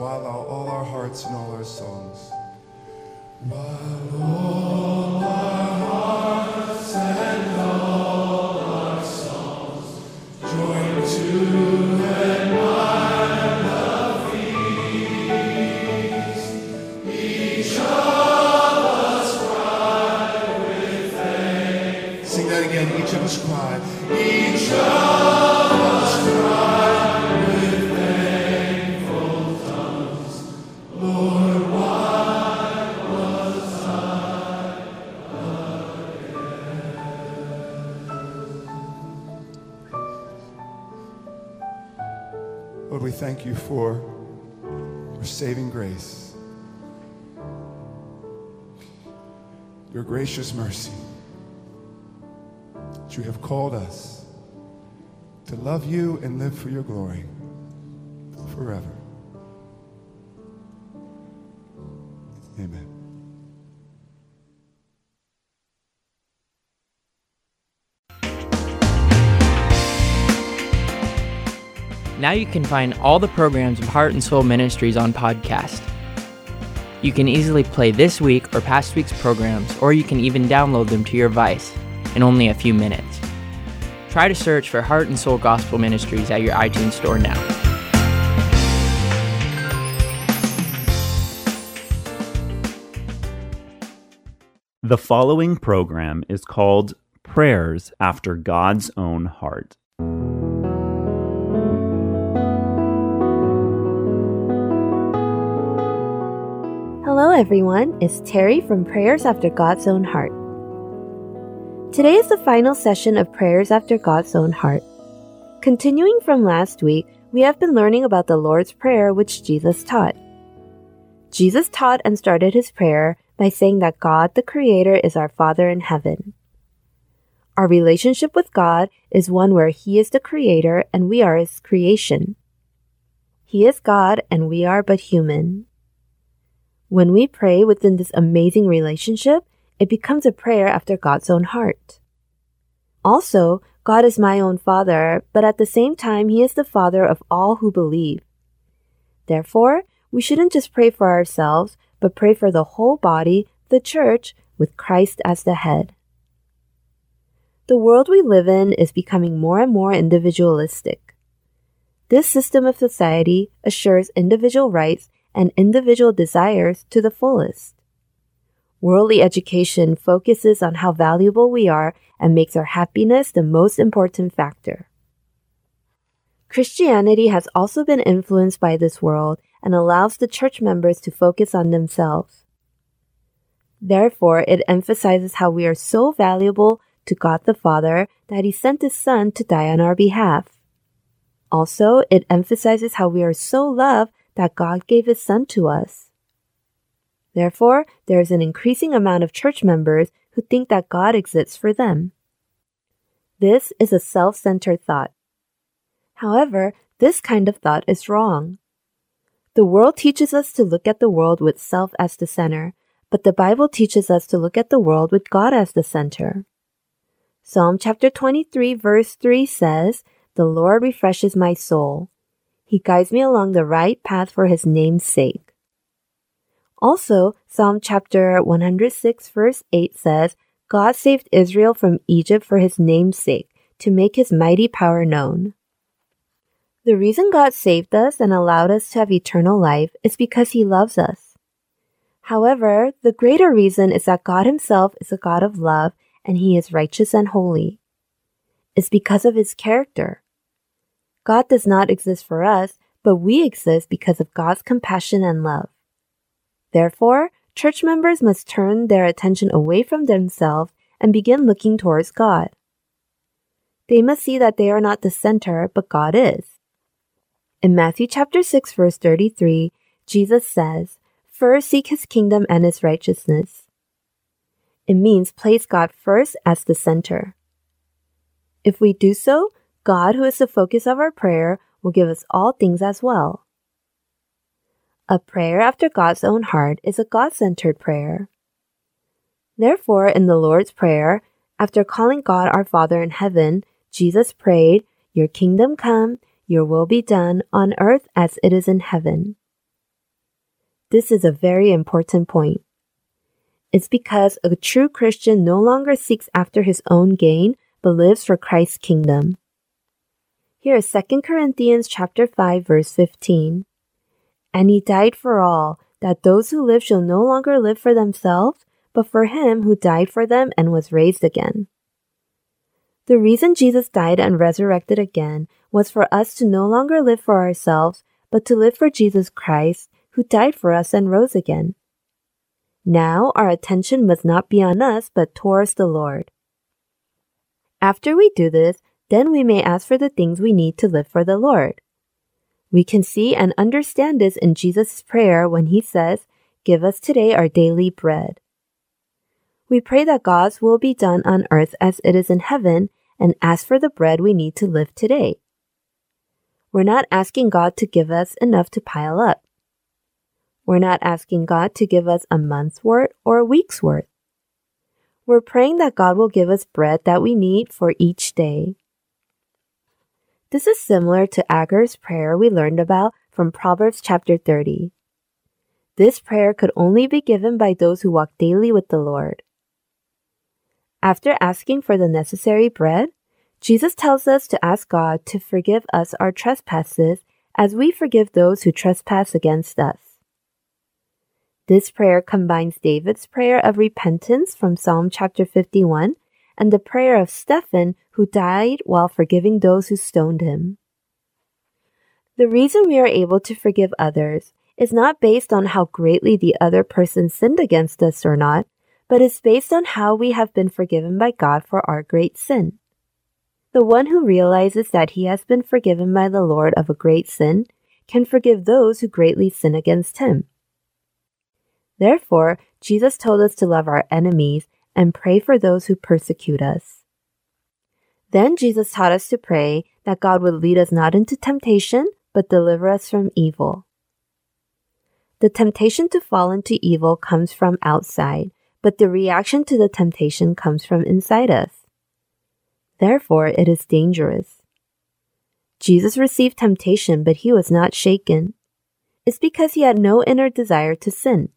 while all our hearts and all our songs. While all gracious mercy. That you have called us to love you and live for your glory forever. Amen. Now you can find all the programs of Heart and Soul Ministries on podcast. You can easily play this week or past week's programs, or you can even download them to your device in only a few minutes. Try to search for Heart and Soul Gospel Ministries at your iTunes store now. The following program is called Prayers After God's Own Heart. Hello, everyone. It's Terry from Prayers After God's Own Heart. Today is the final session of Prayers After God's Own Heart. Continuing from last week, we have been learning about the Lord's Prayer which Jesus taught. Jesus taught and started his prayer by saying that God the Creator is our Father in heaven. Our relationship with God is one where He is the Creator and we are His creation. He is God and we are but human. When we pray within this amazing relationship, it becomes a prayer after God's own heart. Also, God is my own Father, but at the same time, He is the Father of all who believe. Therefore, we shouldn't just pray for ourselves, but pray for the whole body, the church, with Christ as the head. The world we live in is becoming more and more individualistic. This system of society assures individual rights and individual desires to the fullest. Worldly education focuses on how valuable we are and makes our happiness the most important factor. Christianity has also been influenced by this world and allows the church members to focus on themselves. Therefore, it emphasizes how we are so valuable to God the Father that He sent His Son to die on our behalf. Also, it emphasizes how we are so loved that God gave His Son to us. Therefore, there is an increasing amount of church members who think that God exists for them. This is a self centered thought. However, this kind of thought is wrong. The world teaches us to look at the world with self as the center, but the Bible teaches us to look at the world with God as the center. Psalm chapter 23 verse 3 says, The Lord refreshes my soul. He guides me along the right path for his name's sake. Also, Psalm chapter 106 verse 8 says, God saved Israel from Egypt for his name's sake, to make his mighty power known. The reason God saved us and allowed us to have eternal life is because he loves us. However, the greater reason is that God himself is a God of love and he is righteous and holy. It's because of his character. God does not exist for us, but we exist because of God's compassion and love. Therefore, church members must turn their attention away from themselves and begin looking towards God. They must see that they are not the center, but God is. In Matthew chapter 6 verse 33, Jesus says, "First seek his kingdom and his righteousness. It means place God first as the center. If we do so, God, who is the focus of our prayer, will give us all things as well. A prayer after God's own heart is a God centered prayer. Therefore, in the Lord's Prayer, after calling God our Father in heaven, Jesus prayed, Your kingdom come, your will be done on earth as it is in heaven. This is a very important point. It's because a true Christian no longer seeks after his own gain, but lives for Christ's kingdom. Here is 2 Corinthians chapter 5 verse 15. And he died for all, that those who live shall no longer live for themselves, but for him who died for them and was raised again. The reason Jesus died and resurrected again was for us to no longer live for ourselves, but to live for Jesus Christ, who died for us and rose again. Now our attention must not be on us, but towards the Lord. After we do this, then we may ask for the things we need to live for the Lord. We can see and understand this in Jesus' prayer when he says, Give us today our daily bread. We pray that God's will be done on earth as it is in heaven and ask for the bread we need to live today. We're not asking God to give us enough to pile up. We're not asking God to give us a month's worth or a week's worth. We're praying that God will give us bread that we need for each day. This is similar to Agur's prayer we learned about from Proverbs chapter 30. This prayer could only be given by those who walk daily with the Lord. After asking for the necessary bread, Jesus tells us to ask God to forgive us our trespasses as we forgive those who trespass against us. This prayer combines David's prayer of repentance from Psalm chapter 51 and the prayer of Stephen, who died while forgiving those who stoned him. The reason we are able to forgive others is not based on how greatly the other person sinned against us or not, but is based on how we have been forgiven by God for our great sin. The one who realizes that he has been forgiven by the Lord of a great sin can forgive those who greatly sin against him. Therefore, Jesus told us to love our enemies and pray for those who persecute us. Then Jesus taught us to pray that God would lead us not into temptation, but deliver us from evil. The temptation to fall into evil comes from outside, but the reaction to the temptation comes from inside us. Therefore, it is dangerous. Jesus received temptation, but he was not shaken. It's because he had no inner desire to sin.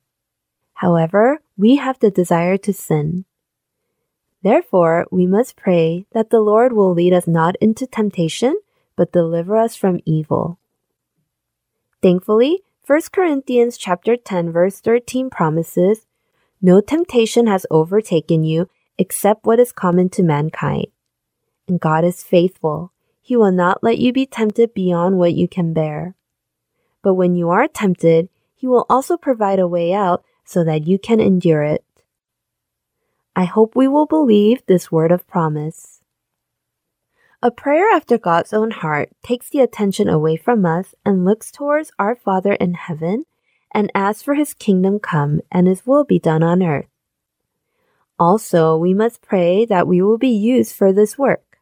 However, we have the desire to sin. Therefore, we must pray that the Lord will lead us not into temptation, but deliver us from evil. Thankfully, 1 Corinthians chapter 10 verse 13 promises, No temptation has overtaken you except what is common to mankind. And God is faithful. He will not let you be tempted beyond what you can bear. But when you are tempted, He will also provide a way out so that you can endure it. I hope we will believe this word of promise. A prayer after God's own heart takes the attention away from us and looks towards our Father in heaven and asks for His kingdom come and His will be done on earth. Also, we must pray that we will be used for this work.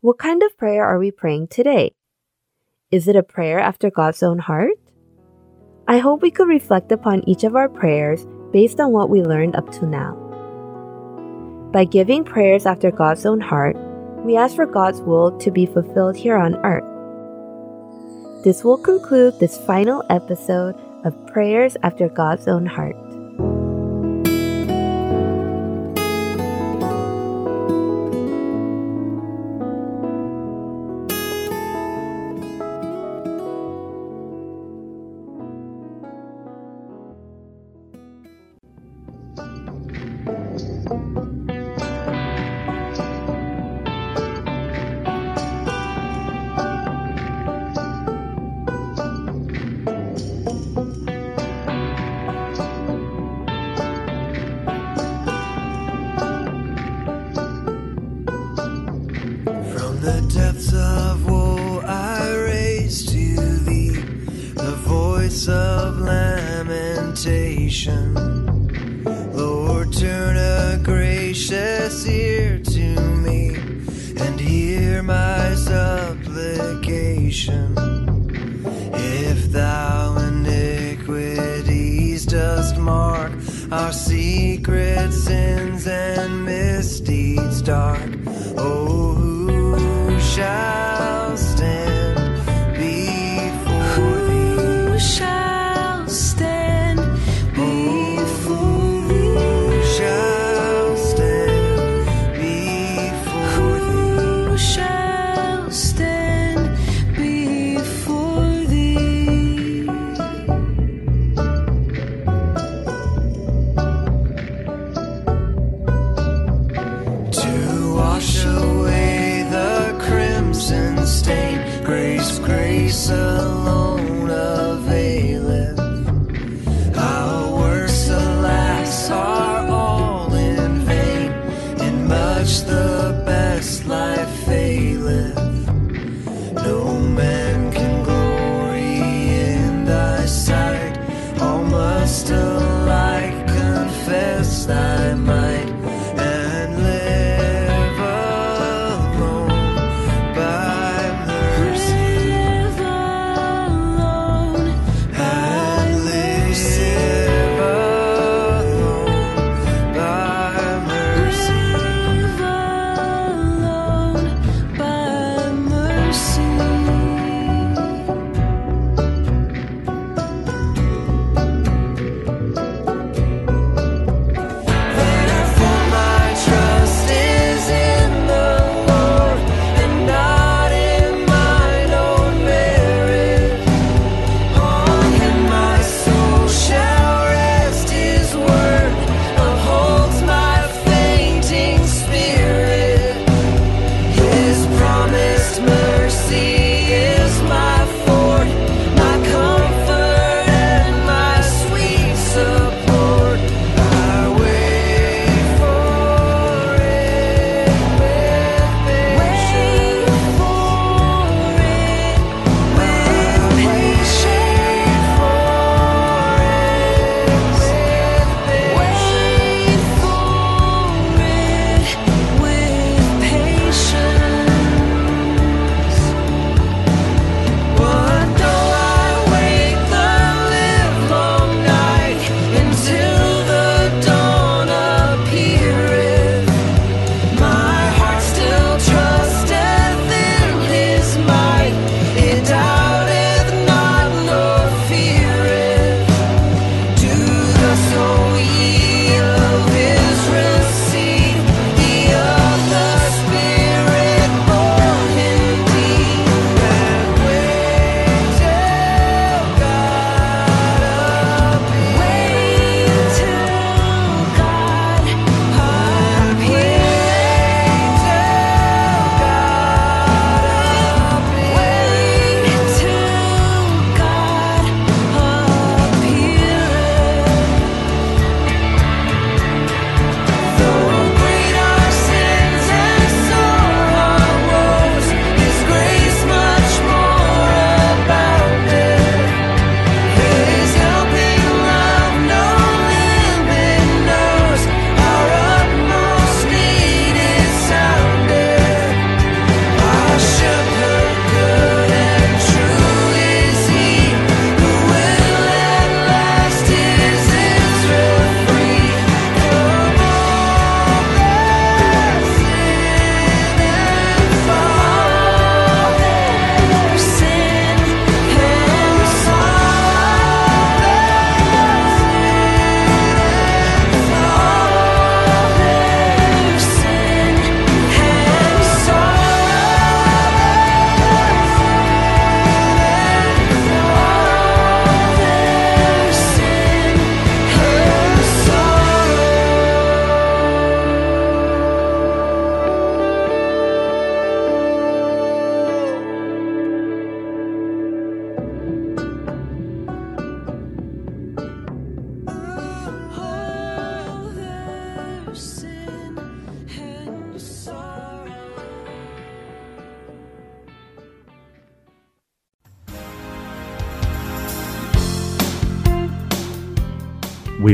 What kind of prayer are we praying today? Is it a prayer after God's own heart? I hope we could reflect upon each of our prayers based on what we learned up to now. By giving prayers after God's own heart, we ask for God's will to be fulfilled here on earth. This will conclude this final episode of Prayers After God's Own Heart.